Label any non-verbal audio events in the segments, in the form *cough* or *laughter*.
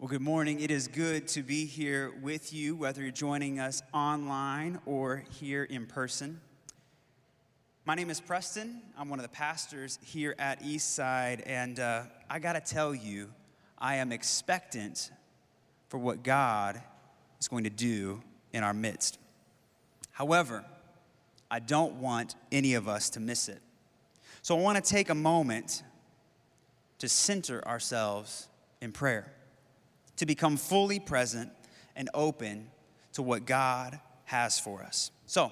Well, good morning. It is good to be here with you, whether you're joining us online or here in person. My name is Preston. I'm one of the pastors here at Eastside, and uh, I got to tell you, I am expectant for what God is going to do in our midst. However, I don't want any of us to miss it. So I want to take a moment to center ourselves in prayer to become fully present and open to what God has for us. So,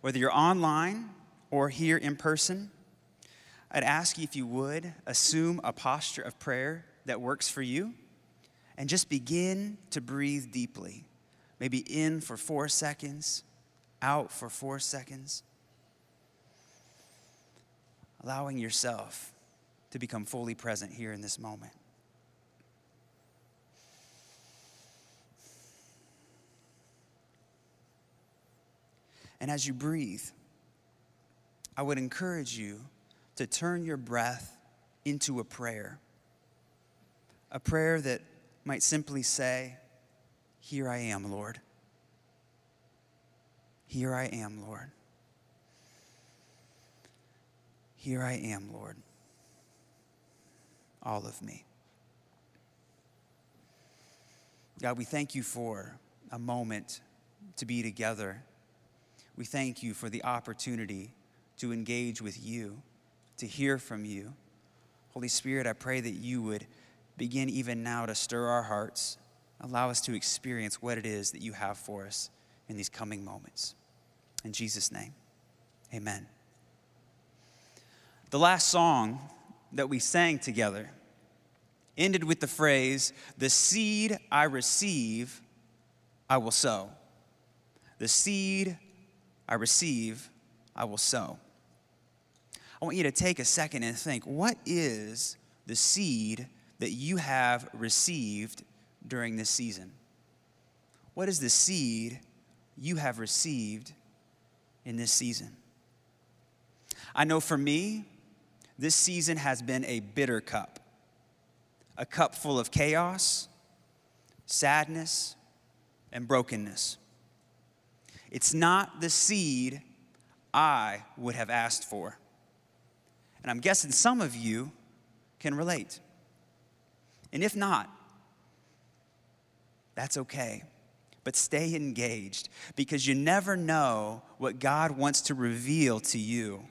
whether you're online or here in person, I'd ask you if you would assume a posture of prayer that works for you and just begin to breathe deeply. Maybe in for four seconds, out for four seconds. Allowing yourself to become fully present here in this moment. And as you breathe, I would encourage you to turn your breath into a prayer. A prayer that might simply say, Here I am, Lord. Here I am, Lord. Here I am, Lord. All of me. God, we thank you for a moment to be together we thank you for the opportunity to engage with you, to hear from you. Holy Spirit, I pray that you would begin even now to stir our hearts, allow us to experience what it is that you have for us in these coming moments. In Jesus' name, amen. The last song that we sang together ended with the phrase, The seed I receive, I will sow. The seed I receive, I will sow. I want you to take a second and think what is the seed that you have received during this season? What is the seed you have received in this season? I know for me, this season has been a bitter cup, a cup full of chaos, sadness, and brokenness. It's not the seed I would have asked for. And I'm guessing some of you can relate. And if not, that's okay. But stay engaged because you never know what God wants to reveal to you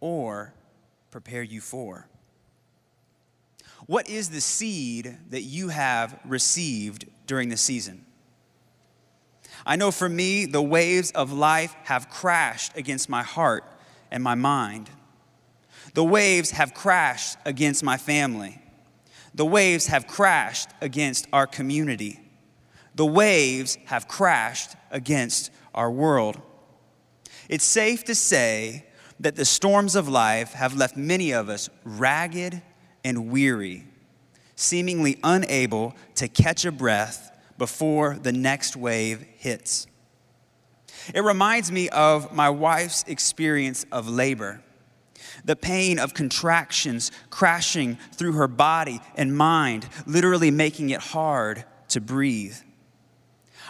or prepare you for. What is the seed that you have received during the season? I know for me, the waves of life have crashed against my heart and my mind. The waves have crashed against my family. The waves have crashed against our community. The waves have crashed against our world. It's safe to say that the storms of life have left many of us ragged and weary, seemingly unable to catch a breath before the next wave hits. It reminds me of my wife's experience of labor, the pain of contractions crashing through her body and mind, literally making it hard to breathe.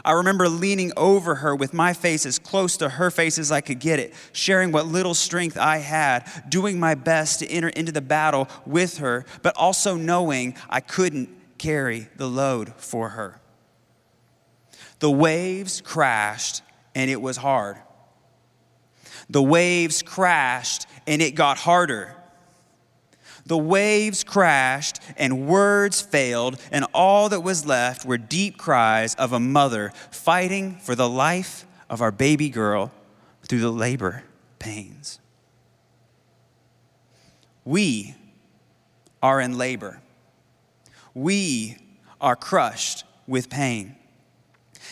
I remember leaning over her with my face as close to her face as I could get it, sharing what little strength I had, doing my best to enter into the battle with her, but also knowing I couldn't carry the load for her. The waves crashed and it was hard. The waves crashed and it got harder. The waves crashed and words failed, and all that was left were deep cries of a mother fighting for the life of our baby girl through the labor pains. We are in labor. We are crushed with pain.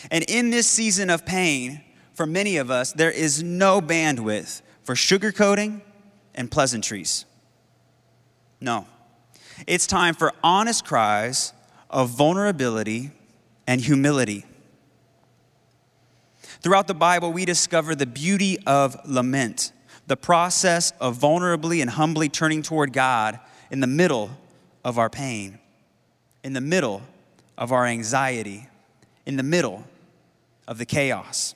And in this season of pain, for many of us, there is no bandwidth for sugarcoating and pleasantries. No. It's time for honest cries of vulnerability and humility. Throughout the Bible, we discover the beauty of lament, the process of vulnerably and humbly turning toward God in the middle of our pain, in the middle of our anxiety in the middle of the chaos.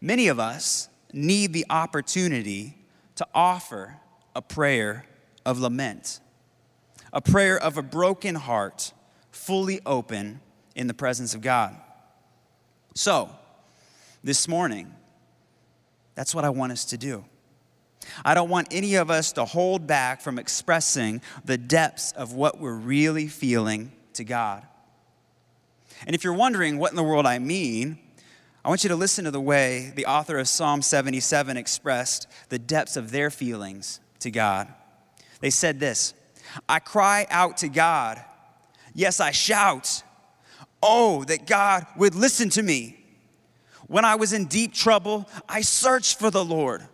Many of us need the opportunity to offer a prayer of lament, a prayer of a broken heart, fully open in the presence of God. So, this morning, that's what I want us to do. I don't want any of us to hold back from expressing the depths of what we're really feeling to God. And if you're wondering what in the world I mean, I want you to listen to the way the author of Psalm 77 expressed the depths of their feelings to God. They said this I cry out to God. Yes, I shout. Oh, that God would listen to me. When I was in deep trouble, I searched for the Lord.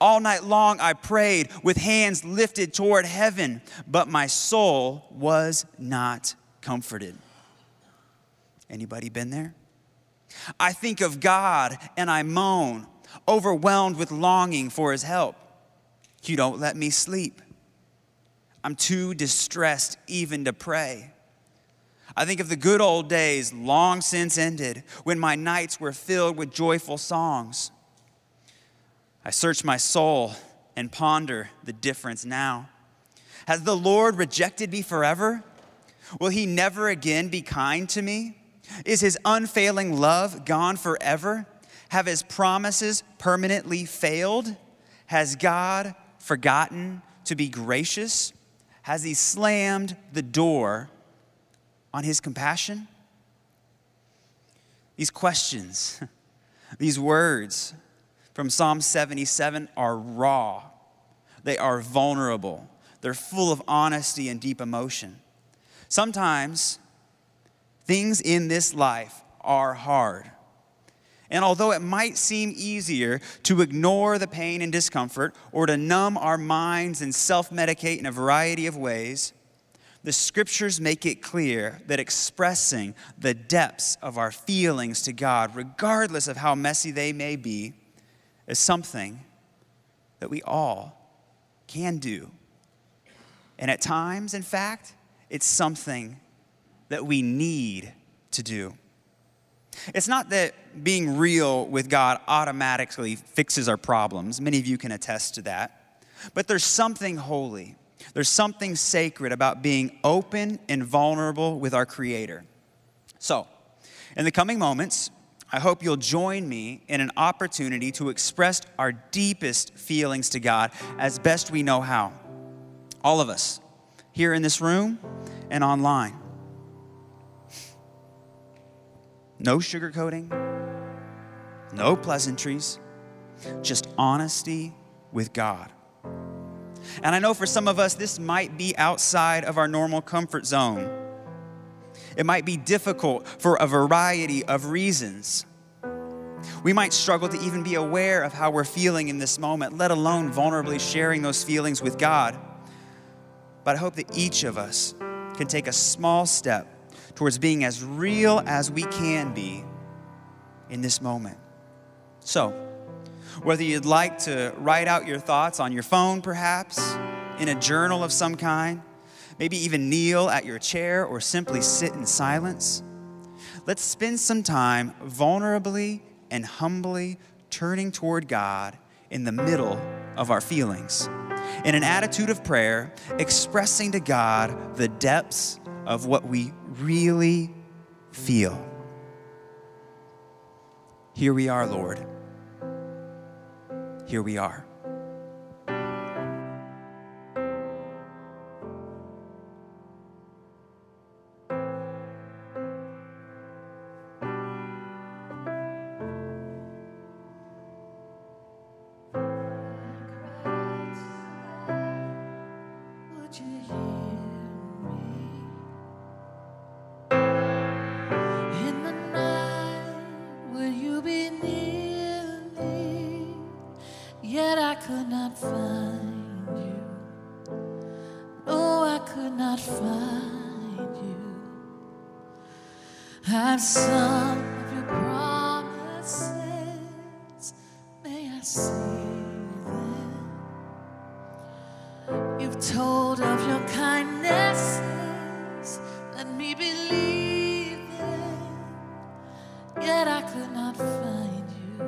All night long I prayed with hands lifted toward heaven, but my soul was not comforted. Anybody been there? I think of God and I moan, overwhelmed with longing for his help. You don't let me sleep. I'm too distressed even to pray. I think of the good old days long since ended when my nights were filled with joyful songs. I search my soul and ponder the difference now. Has the Lord rejected me forever? Will he never again be kind to me? Is his unfailing love gone forever? Have his promises permanently failed? Has God forgotten to be gracious? Has he slammed the door on his compassion? These questions, *laughs* these words from Psalm 77 are raw, they are vulnerable, they're full of honesty and deep emotion. Sometimes things in this life are hard. And although it might seem easier to ignore the pain and discomfort or to numb our minds and self medicate in a variety of ways, the scriptures make it clear that expressing the depths of our feelings to God, regardless of how messy they may be, is something that we all can do. And at times, in fact, it's something that we need to do. It's not that being real with God automatically fixes our problems. Many of you can attest to that. But there's something holy, there's something sacred about being open and vulnerable with our Creator. So, in the coming moments, I hope you'll join me in an opportunity to express our deepest feelings to God as best we know how. All of us, here in this room and online. No sugarcoating, no pleasantries, just honesty with God. And I know for some of us, this might be outside of our normal comfort zone. It might be difficult for a variety of reasons. We might struggle to even be aware of how we're feeling in this moment, let alone vulnerably sharing those feelings with God. But I hope that each of us can take a small step towards being as real as we can be in this moment. So, whether you'd like to write out your thoughts on your phone, perhaps, in a journal of some kind, maybe even kneel at your chair or simply sit in silence, let's spend some time vulnerably and humbly turning toward God in the middle of our feelings. In an attitude of prayer, expressing to God the depths of what we really feel. Here we are, Lord. Here we are. You've told of your kindnesses. Let me believe them. Yet I could not find you.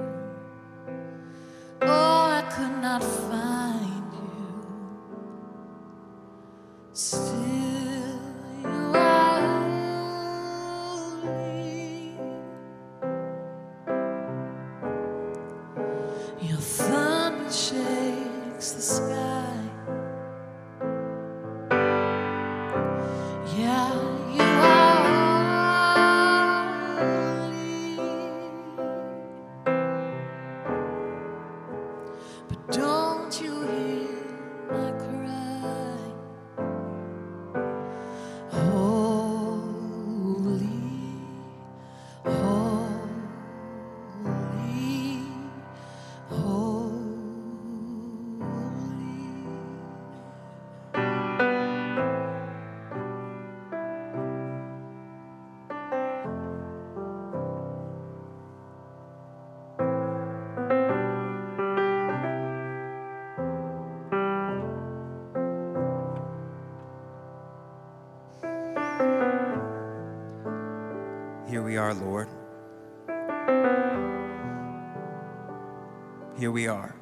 Oh, I could not find we are, Lord. Here we are.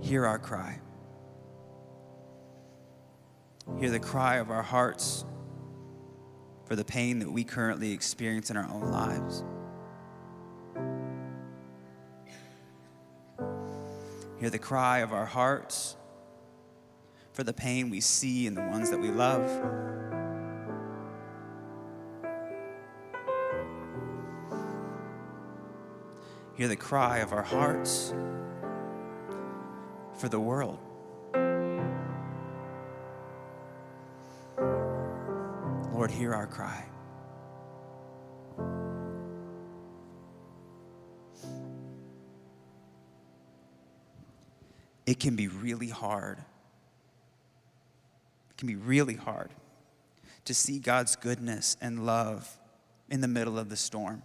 Hear our cry. Hear the cry of our hearts for the pain that we currently experience in our own lives. Hear the cry of our hearts for the pain we see in the ones that we love. The cry of our hearts for the world. Lord, hear our cry. It can be really hard. It can be really hard to see God's goodness and love in the middle of the storm.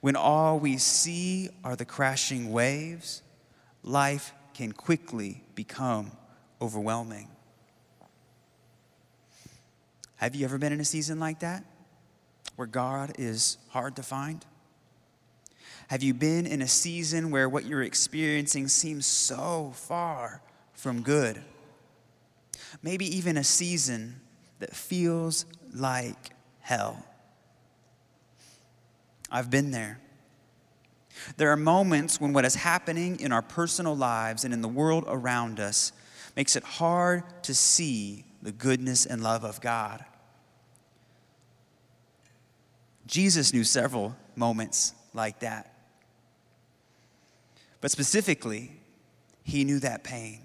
When all we see are the crashing waves, life can quickly become overwhelming. Have you ever been in a season like that where God is hard to find? Have you been in a season where what you're experiencing seems so far from good? Maybe even a season that feels like hell. I've been there. There are moments when what is happening in our personal lives and in the world around us makes it hard to see the goodness and love of God. Jesus knew several moments like that. But specifically, he knew that pain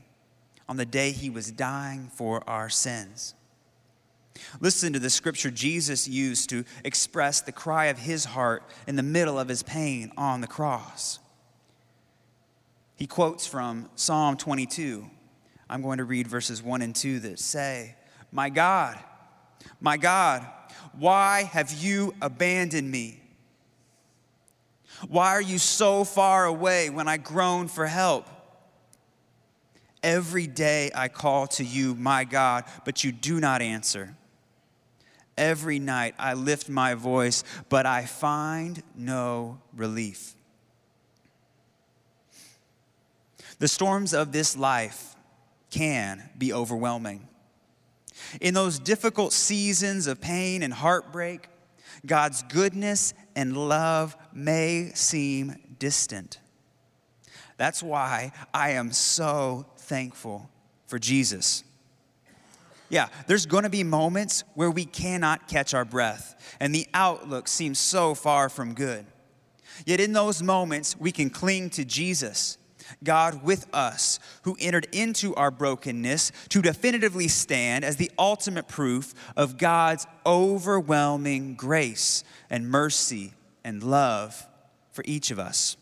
on the day he was dying for our sins. Listen to the scripture Jesus used to express the cry of his heart in the middle of his pain on the cross. He quotes from Psalm 22. I'm going to read verses 1 and 2 that say, My God, my God, why have you abandoned me? Why are you so far away when I groan for help? Every day I call to you, my God, but you do not answer. Every night I lift my voice, but I find no relief. The storms of this life can be overwhelming. In those difficult seasons of pain and heartbreak, God's goodness and love may seem distant. That's why I am so thankful for Jesus. Yeah, there's going to be moments where we cannot catch our breath and the outlook seems so far from good. Yet in those moments, we can cling to Jesus, God with us, who entered into our brokenness to definitively stand as the ultimate proof of God's overwhelming grace and mercy and love for each of us.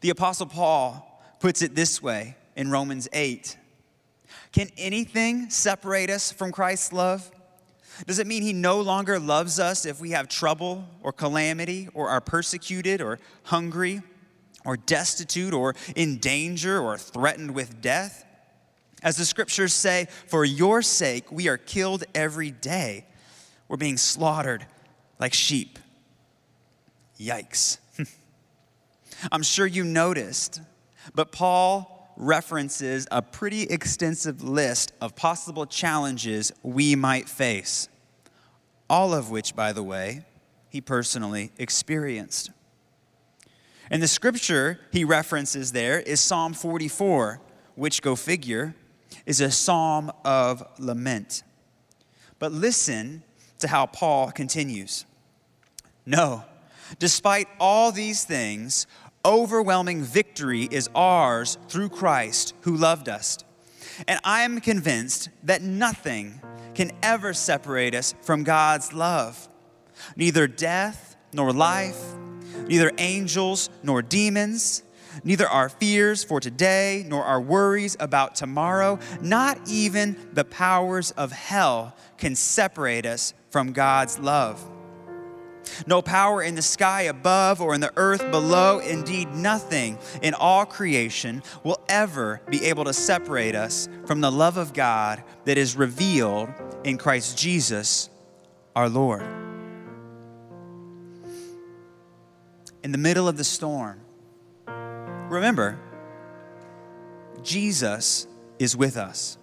The Apostle Paul puts it this way in Romans 8 Can anything separate us from Christ's love? Does it mean he no longer loves us if we have trouble or calamity or are persecuted or hungry or destitute or in danger or threatened with death? As the scriptures say, for your sake we are killed every day. We're being slaughtered like sheep. Yikes. *laughs* I'm sure you noticed, but Paul references a pretty extensive list of possible challenges we might face, all of which, by the way, he personally experienced. And the scripture he references there is Psalm 44, which, go figure, is a psalm of lament. But listen to how Paul continues. No, despite all these things, overwhelming victory is ours through Christ who loved us. And I am convinced that nothing can ever separate us from God's love. Neither death nor life, neither angels nor demons, neither our fears for today nor our worries about tomorrow, not even the powers of hell can separate us from God's love. No power in the sky above or in the earth below, indeed, nothing in all creation will ever be able to separate us from the love of God that is revealed in Christ Jesus our Lord. In the middle of the storm, remember, Jesus is with us.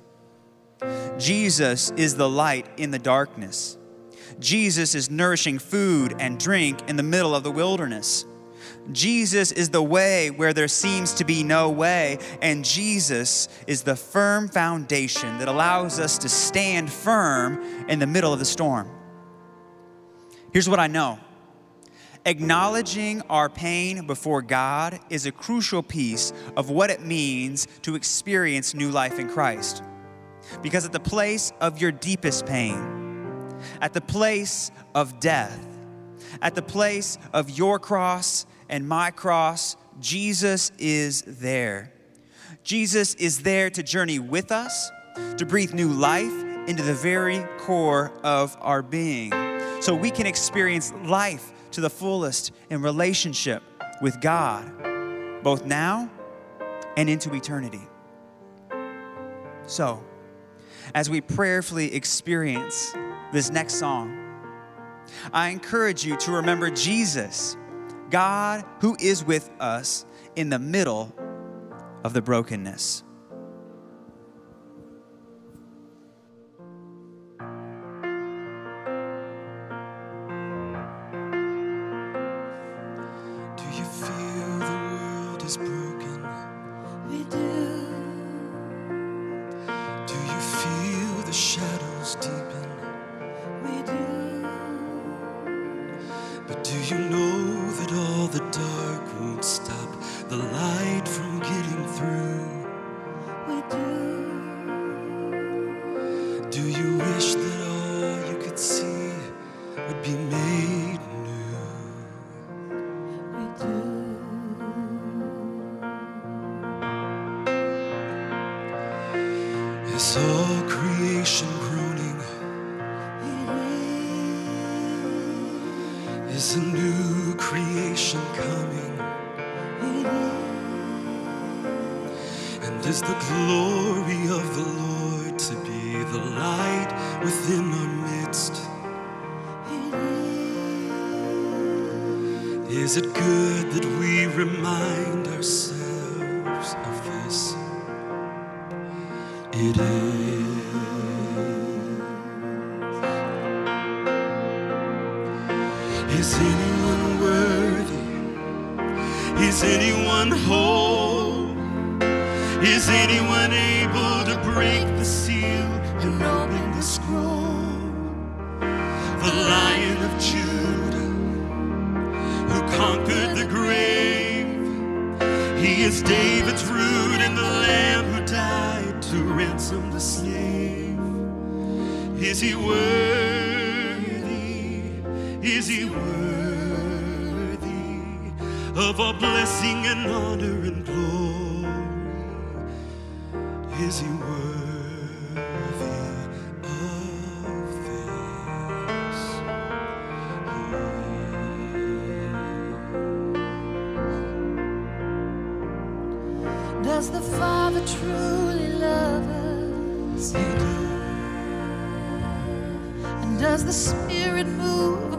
Jesus is the light in the darkness. Jesus is nourishing food and drink in the middle of the wilderness. Jesus is the way where there seems to be no way, and Jesus is the firm foundation that allows us to stand firm in the middle of the storm. Here's what I know acknowledging our pain before God is a crucial piece of what it means to experience new life in Christ. Because at the place of your deepest pain, at the place of death, at the place of your cross and my cross, Jesus is there. Jesus is there to journey with us, to breathe new life into the very core of our being, so we can experience life to the fullest in relationship with God, both now and into eternity. So, as we prayerfully experience this next song, I encourage you to remember Jesus, God who is with us in the middle of the brokenness. Is it good that we remind ourselves of this? It is. Is anyone worthy? Is anyone whole? Is anyone able to break the seal and open the scroll? The Lion of Judah, is David's root and the Lamb who died to ransom the slave. Is he worthy? Is he worthy of all blessing and honor and glory? Is he worthy Does the Father truly love us? And does the Spirit move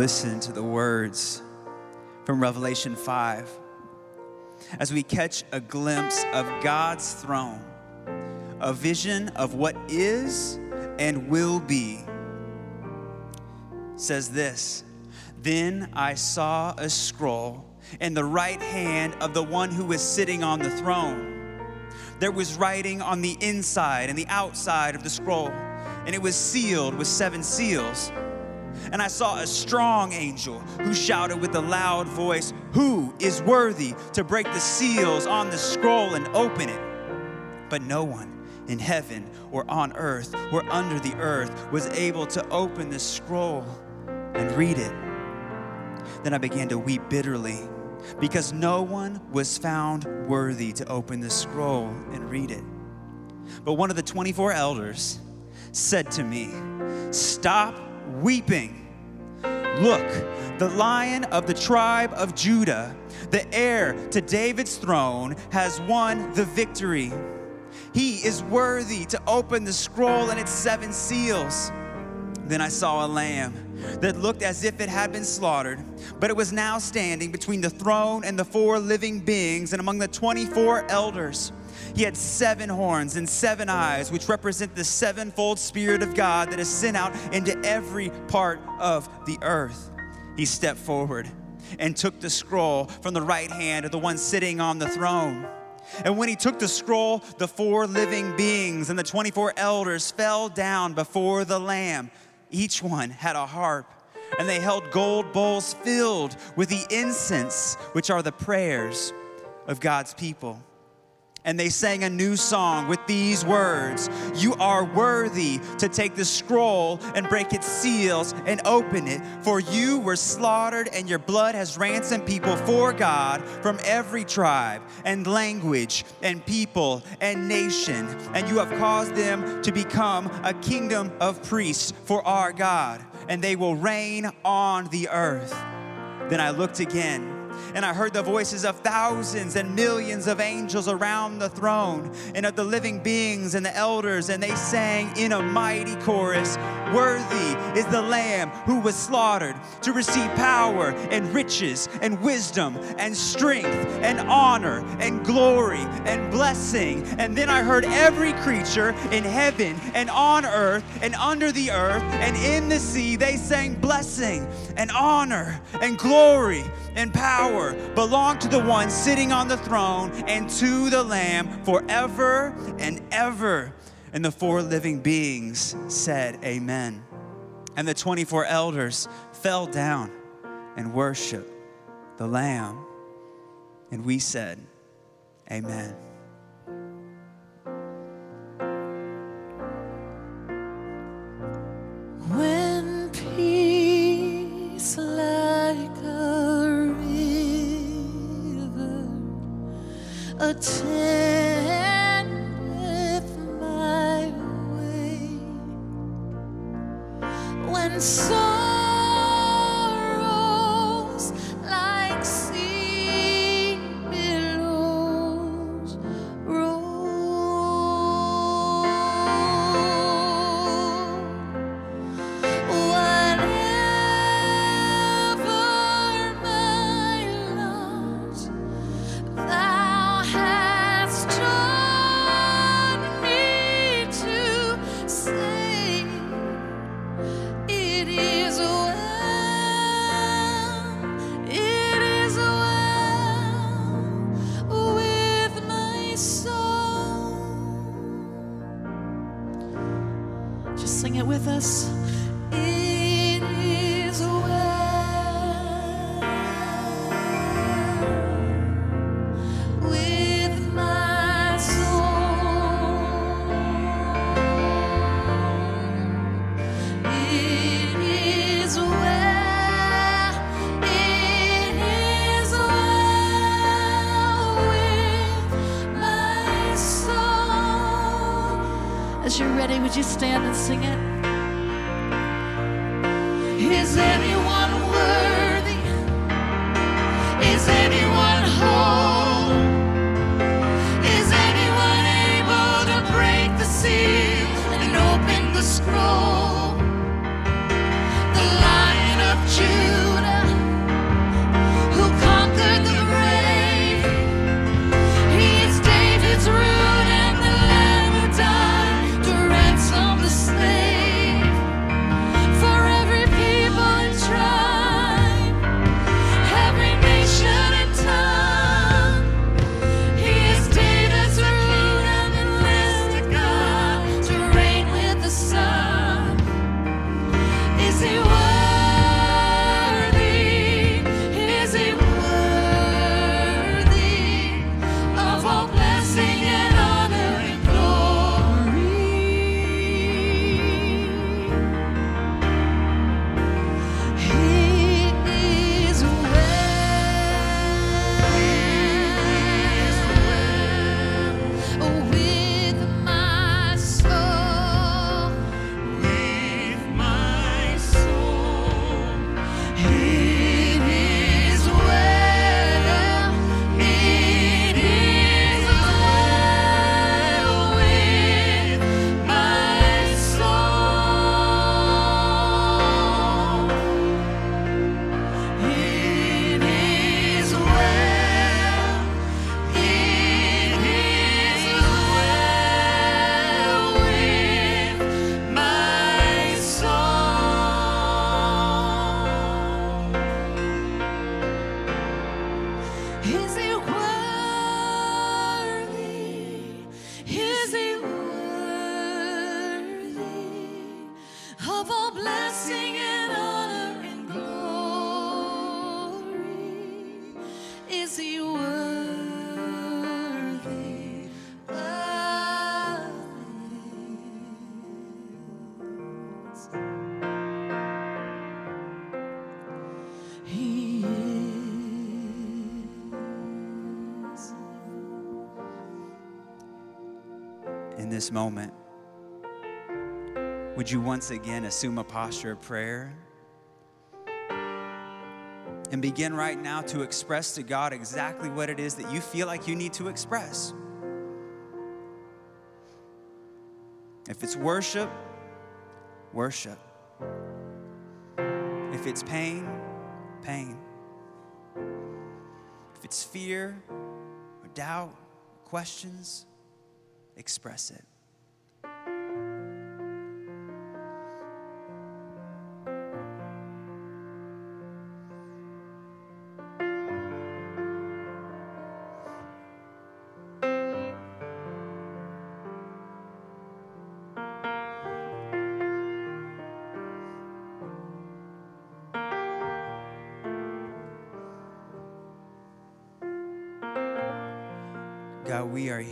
Listen to the words from Revelation 5 as we catch a glimpse of God's throne, a vision of what is and will be. Says this Then I saw a scroll in the right hand of the one who was sitting on the throne. There was writing on the inside and the outside of the scroll, and it was sealed with seven seals. And I saw a strong angel who shouted with a loud voice, Who is worthy to break the seals on the scroll and open it? But no one in heaven or on earth or under the earth was able to open the scroll and read it. Then I began to weep bitterly because no one was found worthy to open the scroll and read it. But one of the 24 elders said to me, Stop weeping. Look, the lion of the tribe of Judah, the heir to David's throne, has won the victory. He is worthy to open the scroll and its seven seals. Then I saw a lamb that looked as if it had been slaughtered, but it was now standing between the throne and the four living beings and among the 24 elders. He had seven horns and seven eyes, which represent the sevenfold Spirit of God that is sent out into every part of the earth. He stepped forward and took the scroll from the right hand of the one sitting on the throne. And when he took the scroll, the four living beings and the 24 elders fell down before the Lamb. Each one had a harp, and they held gold bowls filled with the incense, which are the prayers of God's people. And they sang a new song with these words You are worthy to take the scroll and break its seals and open it, for you were slaughtered, and your blood has ransomed people for God from every tribe and language and people and nation. And you have caused them to become a kingdom of priests for our God, and they will reign on the earth. Then I looked again And I heard the voices of thousands and millions of angels around the throne and of the living beings and the elders, and they sang in a mighty chorus Worthy is the Lamb who was slaughtered to receive power and riches and wisdom and strength and honor and glory and blessing. And then I heard every creature in heaven and on earth and under the earth and in the sea, they sang blessing and honor and glory and power belong to the one sitting on the throne and to the Lamb forever and ever. And the four living beings said, Amen. And the 24 elders fell down and worshiped the Lamb. And we said, Amen. When peace like a river would you stand and sing it? This moment, would you once again assume a posture of prayer? And begin right now to express to God exactly what it is that you feel like you need to express. If it's worship, worship. If it's pain, pain. If it's fear or doubt, questions, express it.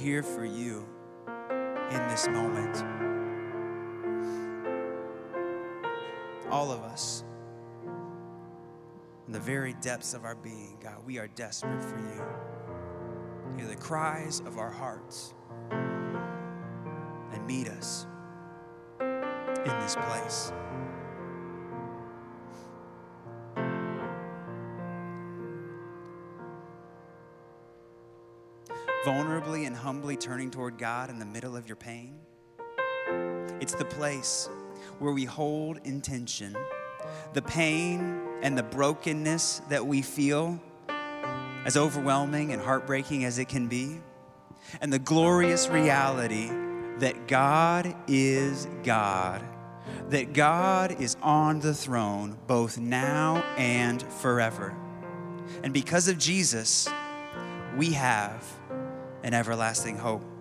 Here for you in this moment. All of us, in the very depths of our being, God, we are desperate for you. Hear the cries of our hearts and meet us in this place. Vulnerably and humbly turning toward God in the middle of your pain. It's the place where we hold intention the pain and the brokenness that we feel, as overwhelming and heartbreaking as it can be, and the glorious reality that God is God, that God is on the throne both now and forever. And because of Jesus, we have an everlasting hope.